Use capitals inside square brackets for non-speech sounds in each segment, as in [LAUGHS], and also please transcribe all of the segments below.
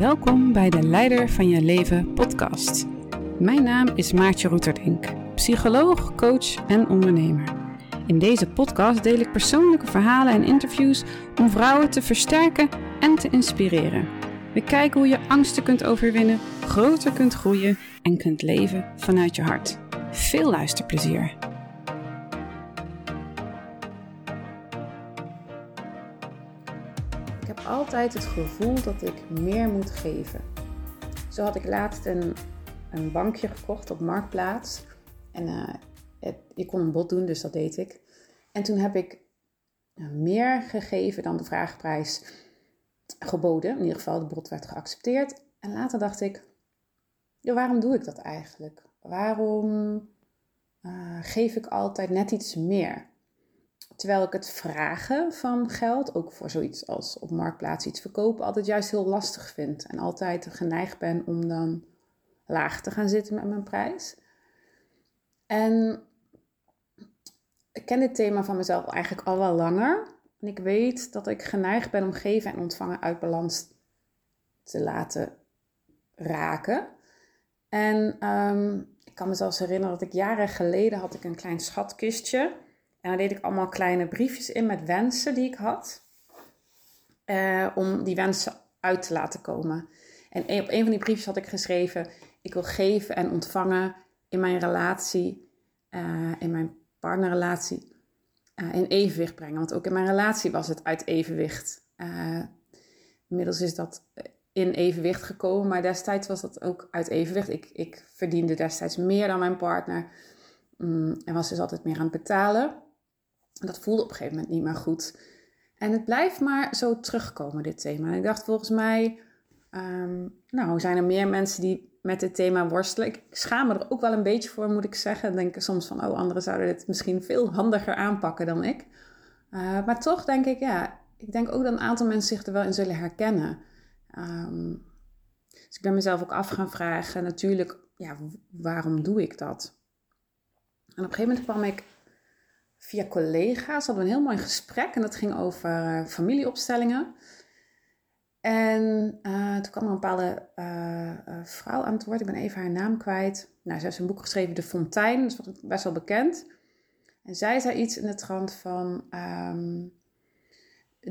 Welkom bij de Leider van je Leven podcast. Mijn naam is Maartje Roeterdink, psycholoog, coach en ondernemer. In deze podcast deel ik persoonlijke verhalen en interviews om vrouwen te versterken en te inspireren. We kijken hoe je angsten kunt overwinnen, groter kunt groeien en kunt leven vanuit je hart. Veel luisterplezier! Altijd het gevoel dat ik meer moet geven. Zo had ik laatst een, een bankje gekocht op Marktplaats. En uh, het, je kon een bod doen, dus dat deed ik. En toen heb ik uh, meer gegeven dan de vraagprijs geboden. In ieder geval, de bod werd geaccepteerd. En later dacht ik, waarom doe ik dat eigenlijk? Waarom uh, geef ik altijd net iets meer? Terwijl ik het vragen van geld, ook voor zoiets als op marktplaats iets verkopen, altijd juist heel lastig vind. En altijd geneigd ben om dan laag te gaan zitten met mijn prijs. En ik ken dit thema van mezelf eigenlijk al wel langer. En ik weet dat ik geneigd ben om geven en ontvangen uit balans te laten raken. En um, ik kan me zelfs herinneren dat ik jaren geleden had ik een klein schatkistje. En daar deed ik allemaal kleine briefjes in met wensen die ik had. Uh, om die wensen uit te laten komen. En op een van die briefjes had ik geschreven: Ik wil geven en ontvangen in mijn relatie, uh, in mijn partnerrelatie, uh, in evenwicht brengen. Want ook in mijn relatie was het uit evenwicht. inmiddels is dat in evenwicht gekomen. Maar destijds was dat ook uit evenwicht. Ik, ik verdiende destijds meer dan mijn partner. Mm, en was dus altijd meer aan het betalen. Dat voelde op een gegeven moment niet meer goed. En het blijft maar zo terugkomen, dit thema. En ik dacht volgens mij, um, nou, zijn er meer mensen die met dit thema worstelen. Ik schaam me er ook wel een beetje voor, moet ik zeggen. Denk soms van, oh, anderen zouden dit misschien veel handiger aanpakken dan ik. Uh, maar toch denk ik, ja, ik denk ook dat een aantal mensen zich er wel in zullen herkennen. Um, dus ik ben mezelf ook af gaan vragen, natuurlijk, ja, waarom doe ik dat? En op een gegeven moment kwam ik via collega's, hadden we een heel mooi gesprek en dat ging over uh, familieopstellingen. En uh, toen kwam er een bepaalde uh, vrouw aan het woord, ik ben even haar naam kwijt. Nou, ze heeft een boek geschreven, De Fontein, dat is best wel bekend. En zij zei iets in de trant van um,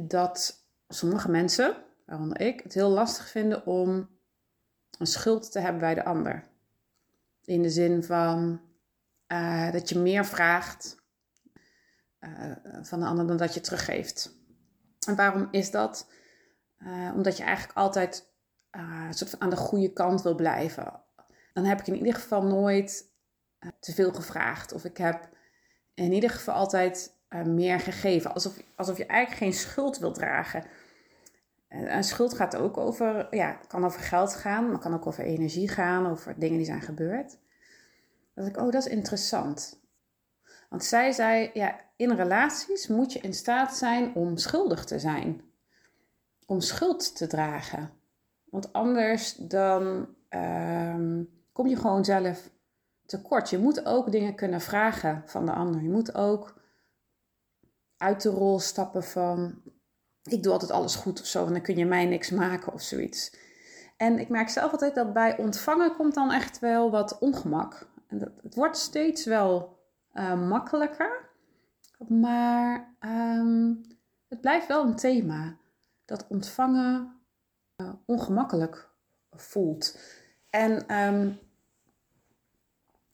dat sommige mensen, waaronder ik, het heel lastig vinden om een schuld te hebben bij de ander. In de zin van dat je meer vraagt uh, van de ander dan dat je teruggeeft. En waarom is dat? Uh, omdat je eigenlijk altijd soort van aan de goede kant wil blijven. Dan heb ik in ieder geval nooit te veel gevraagd. Of ik heb in ieder geval altijd meer gegeven. Alsof, alsof je eigenlijk geen schuld wil dragen. En schuld gaat ook over, ja, kan over geld gaan, maar kan ook over energie gaan, over dingen die zijn gebeurd. Dat ik, oh, dat is interessant. Want zij zei, ja, in relaties moet je in staat zijn om schuldig te zijn. Om schuld te dragen. Want anders dan um, kom je gewoon zelf tekort. Je moet ook dingen kunnen vragen van de ander. Je moet ook uit de rol stappen van ik doe altijd alles goed of zo, en dan kun je mij niks maken of zoiets. En ik merk zelf altijd dat bij ontvangen komt dan echt wel wat ongemak. En dat, het wordt steeds wel uh, makkelijker, maar um, het blijft wel een thema. Dat ontvangen uh, ongemakkelijk voelt. En um,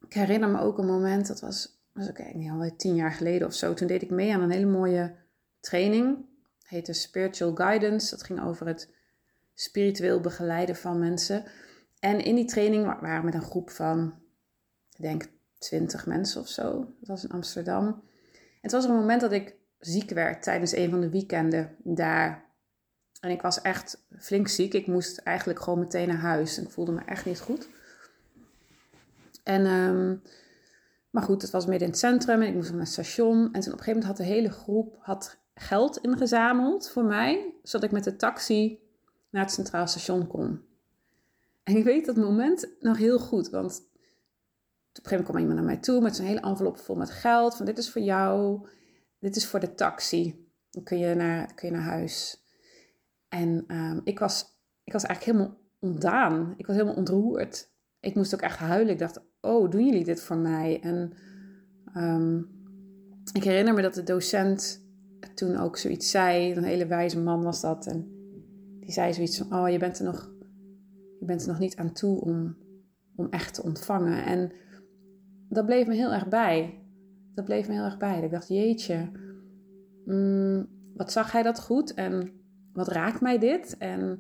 ik herinner me ook een moment, dat was, was ook niet alweer tien jaar geleden of zo. Toen deed ik mee aan een hele mooie training heette Spiritual Guidance. Dat ging over het spiritueel begeleiden van mensen. En in die training waren we met een groep van, ik denk, 20 mensen of zo. Dat was in Amsterdam. Het was een moment dat ik ziek werd tijdens een van de weekenden daar. En ik was echt flink ziek. Ik moest eigenlijk gewoon meteen naar huis. Ik voelde me echt niet goed. En, um, maar goed, het was midden in het centrum en ik moest naar het station. En toen op een gegeven moment had de hele groep had geld ingezameld voor mij, zodat ik met de taxi naar het Centraal Station kon. En ik weet dat moment nog heel goed, want op een gegeven moment kwam iemand naar mij toe met zo'n hele envelop vol met geld. Van dit is voor jou, dit is voor de taxi. Dan kun je naar, kun je naar huis. En um, ik, was, ik was eigenlijk helemaal ontdaan. Ik was helemaal ontroerd. Ik moest ook echt huilen. Ik dacht, oh, doen jullie dit voor mij? En ehm, ik herinner me dat de docent toen ook zoiets zei. Een hele wijze man was dat. En die zei zoiets van, oh, je bent er nog, je bent er nog niet aan toe om, om echt te ontvangen. En dat bleef me heel erg bij. Dat bleef me heel erg bij. Ik dacht, jeetje, mm, wat zag hij dat goed? En wat raakt mij dit? En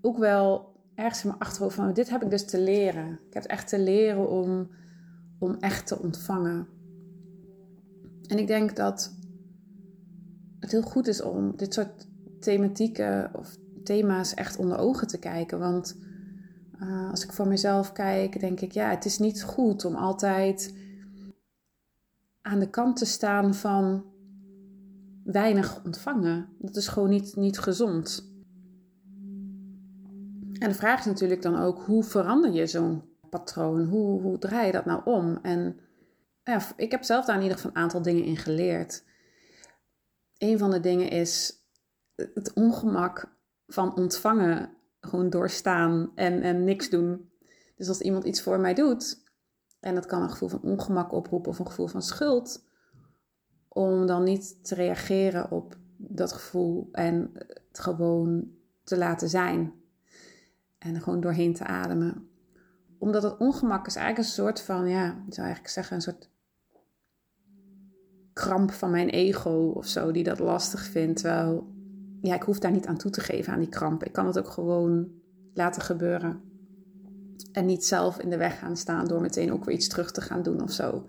ook wel ergens in mijn achterhoofd van, dit heb ik dus te leren. Ik heb echt te leren om, om echt te ontvangen. En ik denk dat het heel goed is om dit soort thematieken of thema's echt onder ogen te kijken. Want uh, als ik voor mezelf kijk, denk ik, ja, het is niet goed om altijd aan de kant te staan van weinig ontvangen. Dat is gewoon niet, niet gezond. En de vraag is natuurlijk dan ook, hoe verander je zo'n patroon? Hoe, hoe draai je dat nou om? En ja, ik heb zelf daar in ieder geval een aantal dingen in geleerd. Een van de dingen is het ongemak van ontvangen, gewoon doorstaan en, en niks doen. Dus als iemand iets voor mij doet, en dat kan een gevoel van ongemak oproepen of een gevoel van schuld, om dan niet te reageren op dat gevoel en het gewoon te laten zijn. En er gewoon doorheen te ademen. Omdat het ongemak is eigenlijk een soort van, ja, ik zou eigenlijk zeggen, een soort kramp van mijn ego of zo, die dat lastig vindt. Terwijl, ja, ik hoef daar niet aan toe te geven aan die kramp. Ik kan het ook gewoon laten gebeuren. En niet zelf in de weg gaan staan door meteen ook weer iets terug te gaan doen of zo.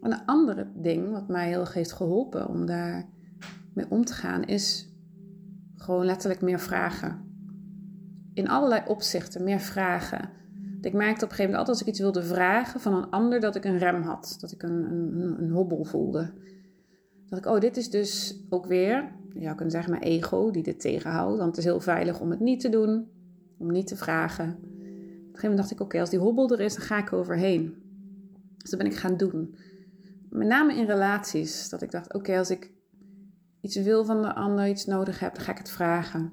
Een andere ding wat mij heel erg heeft geholpen om daar mee om te gaan, is gewoon letterlijk meer vragen. In allerlei opzichten meer vragen. Ik merkte op een gegeven moment altijd als ik iets wilde vragen van een ander, dat ik een rem had. Dat ik een, een, een hobbel voelde. Dat ik, oh, dit is dus ook weer, je zou kunnen zeggen, mijn ego die dit tegenhoudt. Want het is heel veilig om het niet te doen, om niet te vragen. Op een gegeven moment dacht ik, oké, als die hobbel er is, dan ga ik overheen. Dus dat ben ik gaan doen. Met name in relaties. Dat ik dacht, oké, als ik iets wil van de ander, iets nodig heb, dan ga ik het vragen.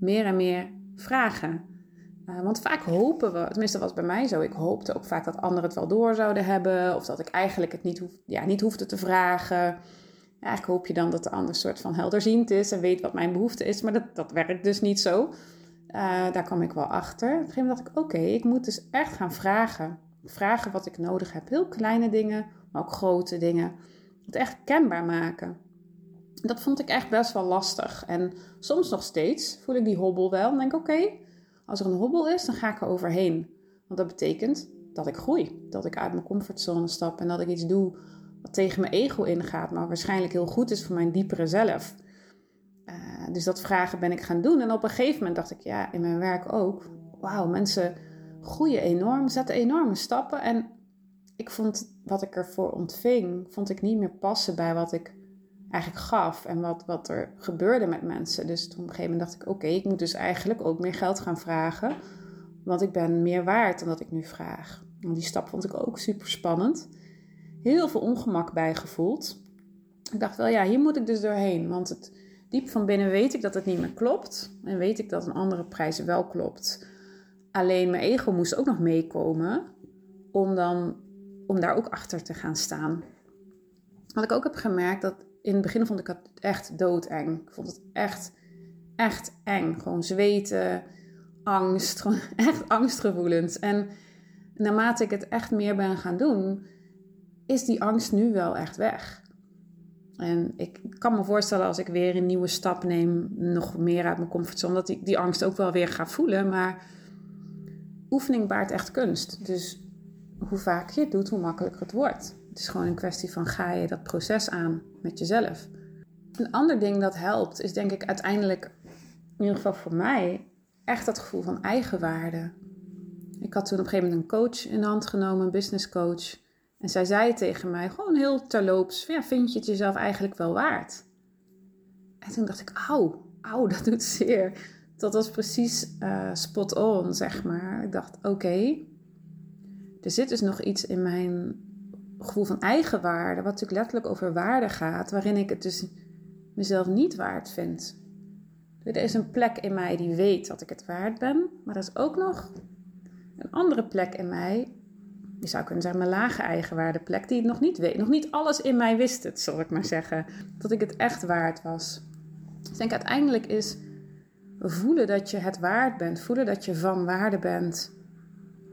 Meer en meer vragen. Uh, want vaak hopen we, tenminste was bij mij zo, ik hoopte ook vaak dat anderen het wel door zouden hebben. Of dat ik eigenlijk het niet, hoef, ja, niet hoefde te vragen. Eigenlijk hoop je dan dat de ander soort van helderziend is en weet wat mijn behoefte is. Maar dat, dat werkt dus niet zo. Uh, daar kwam ik wel achter. Op een gegeven moment dacht ik, oké, ik moet dus echt gaan vragen. Vragen wat ik nodig heb. Heel kleine dingen, maar ook grote dingen. Het echt kenbaar maken. Dat vond ik echt best wel lastig. En soms nog steeds voel ik die hobbel wel. En denk oké, als er een hobbel is, dan ga ik er overheen. Want dat betekent dat ik groei. Dat ik uit mijn comfortzone stap en dat ik iets doe wat tegen mijn ego ingaat, maar waarschijnlijk heel goed is voor mijn diepere zelf. Uh, dus dat vragen ben ik gaan doen. En op een gegeven moment dacht ik, ja, in mijn werk ook. Wauw, mensen groeien enorm, zetten enorme stappen. En ik vond wat ik ervoor ontving, vond ik niet meer passen bij wat ik eigenlijk gaf en wat, wat er gebeurde met mensen. Dus toen op een gegeven moment dacht ik, oké, ik moet dus eigenlijk ook meer geld gaan vragen. Want ik ben meer waard dan dat ik nu vraag. En die stap vond ik ook super spannend. Heel veel ongemak bij gevoeld. Ik dacht wel, ja, hier moet ik dus doorheen. Want het, diep van binnen weet ik dat het niet meer klopt. En weet ik dat een andere prijs wel klopt. Alleen mijn ego moest ook nog meekomen om dan om daar ook achter te gaan staan. Wat ik ook heb gemerkt, dat in het begin vond ik het echt doodeng. Ik vond het echt, echt eng. Gewoon zweten, angst, gewoon [LAUGHS] echt angstgevoelens. En naarmate ik het echt meer ben gaan doen, is die angst nu wel echt weg. En ik kan me voorstellen als ik weer een nieuwe stap neem, nog meer uit mijn comfortzone, dat ik die angst ook wel weer ga voelen. Maar oefening baart echt kunst. Dus hoe vaak je het doet, hoe makkelijker het wordt. Het is gewoon een kwestie van ga je dat proces aan met jezelf. Een ander ding dat helpt is denk ik uiteindelijk, in ieder geval voor mij, echt dat gevoel van eigenwaarde. Ik had toen op een gegeven moment een coach in de hand genomen, een business coach. En zij zei tegen mij, gewoon heel terloops, ja, vind je het jezelf eigenlijk wel waard? En toen dacht ik, auw, auw, [LAUGHS] dat doet zeer. Dat was precies uh, spot on, zeg maar. Ik dacht, oké, er zit dus nog iets in mijn gevoel van eigenwaarde, wat natuurlijk letterlijk over waarde gaat, waarin ik het dus mezelf niet waard vind. Er is een plek in mij die weet dat ik het waard ben, maar er is ook nog een andere plek in mij, je zou kunnen zeggen mijn lage eigenwaardeplek, die het nog niet weet. Nog niet alles in mij wist het, zal ik maar zeggen. Dat ik het echt waard was. Dus ik denk uiteindelijk is voelen dat je het waard bent, voelen dat je van waarde bent,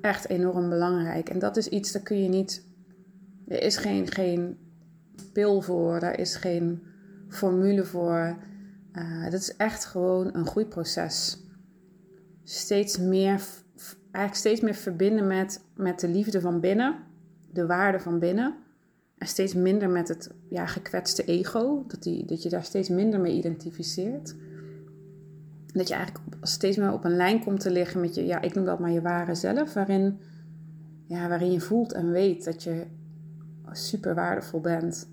echt enorm belangrijk. En dat is iets, dat kun je niet. Er is geen, geen pil voor, daar is geen formule voor. Uh, dat is echt gewoon een groeiproces. Steeds meer, eigenlijk steeds meer verbinden met, met de liefde van binnen, de waarde van binnen. En steeds minder met het ja, gekwetste ego, dat, die, dat je daar steeds minder mee identificeert. Dat je eigenlijk steeds meer op een lijn komt te liggen met je, ja, ik noem dat maar je ware zelf, waarin, ja, waarin je voelt en weet dat je super waardevol bent.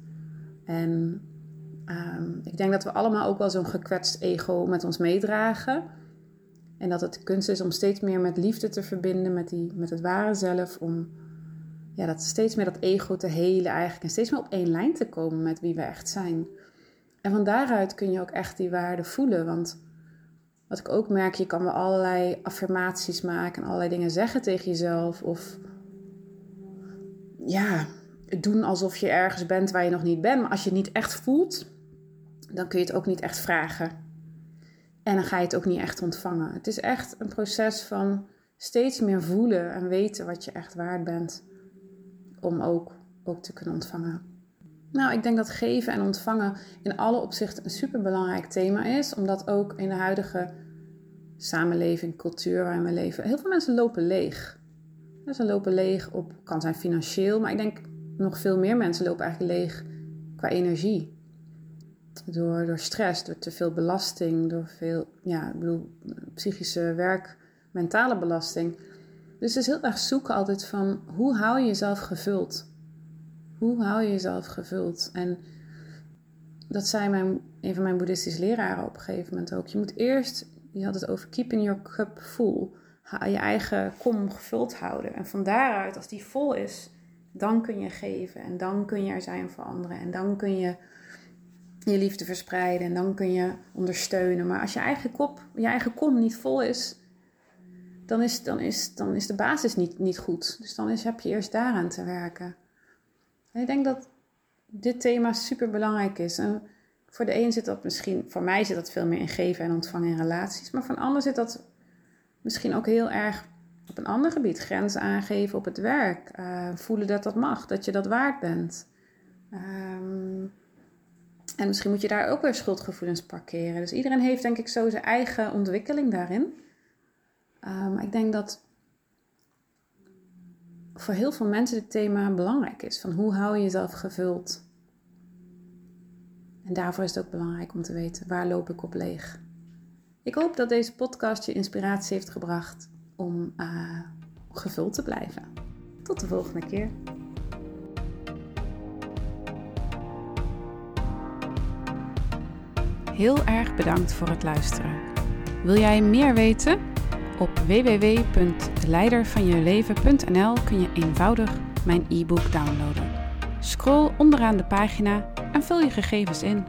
En Ehm, ik denk dat we allemaal ook wel zo'n gekwetst ego met ons meedragen. En dat het kunst is om steeds meer met liefde te verbinden, met, die, met het ware zelf. Om ja, dat steeds meer dat ego te helen eigenlijk. En steeds meer op één lijn te komen met wie we echt zijn. En van daaruit kun je ook echt die waarde voelen. Want wat ik ook merk, je kan wel allerlei affirmaties maken en allerlei dingen zeggen tegen jezelf. Of ja, doen alsof je ergens bent waar je nog niet bent. Maar als je het niet echt voelt, dan kun je het ook niet echt vragen. En dan ga je het ook niet echt ontvangen. Het is echt een proces van steeds meer voelen en weten wat je echt waard bent. Om ook, ook te kunnen ontvangen. Nou, ik denk dat geven en ontvangen in alle opzichten een superbelangrijk thema is. Omdat ook in de huidige samenleving, cultuur waarin we leven, heel veel mensen lopen leeg. Ze lopen leeg op, kan zijn financieel, maar ik denk nog veel meer mensen lopen eigenlijk leeg qua energie. Door, door stress, door te veel belasting, door veel, ja, ik bedoel, psychische werk, mentale belasting. Dus het is heel erg zoeken altijd van hoe hou je jezelf gevuld? Hoe hou je jezelf gevuld? En dat zei mijn, een van mijn boeddhistische leraren op een gegeven moment ook. Je moet eerst, je had het over keeping your cup full. Je eigen kom gevuld houden. En van daaruit, als die vol is, dan kun je geven. En dan kun je er zijn voor anderen. En dan kun je je liefde verspreiden en dan kun je ondersteunen. Maar als je eigen, kop, je eigen kom niet vol is, dan is, dan is, dan is de basis niet, niet goed. Dus dan is, heb je eerst daaraan te werken. En ik denk dat dit thema super belangrijk is. En voor de een zit dat misschien, voor mij zit dat veel meer in geven en ontvangen in relaties. Maar voor een ander zit dat misschien ook heel erg op een ander gebied. Grenzen aangeven op het werk. Uh, voelen dat dat mag, dat je dat waard bent. Um, en misschien moet je daar ook weer schuldgevoelens parkeren. Dus iedereen heeft denk ik zo zijn eigen ontwikkeling daarin. Maar ik denk dat voor heel veel mensen dit thema belangrijk is. Van hoe hou je jezelf gevuld? En daarvoor is het ook belangrijk om te weten waar loop ik op leeg. Ik hoop dat deze podcast je inspiratie heeft gebracht om uh, gevuld te blijven. Tot de volgende keer. Heel erg bedankt voor het luisteren. Wil jij meer weten? Op www.leidervanjeleven.nl kun je eenvoudig mijn e-book downloaden. Scroll onderaan de pagina en vul je gegevens in.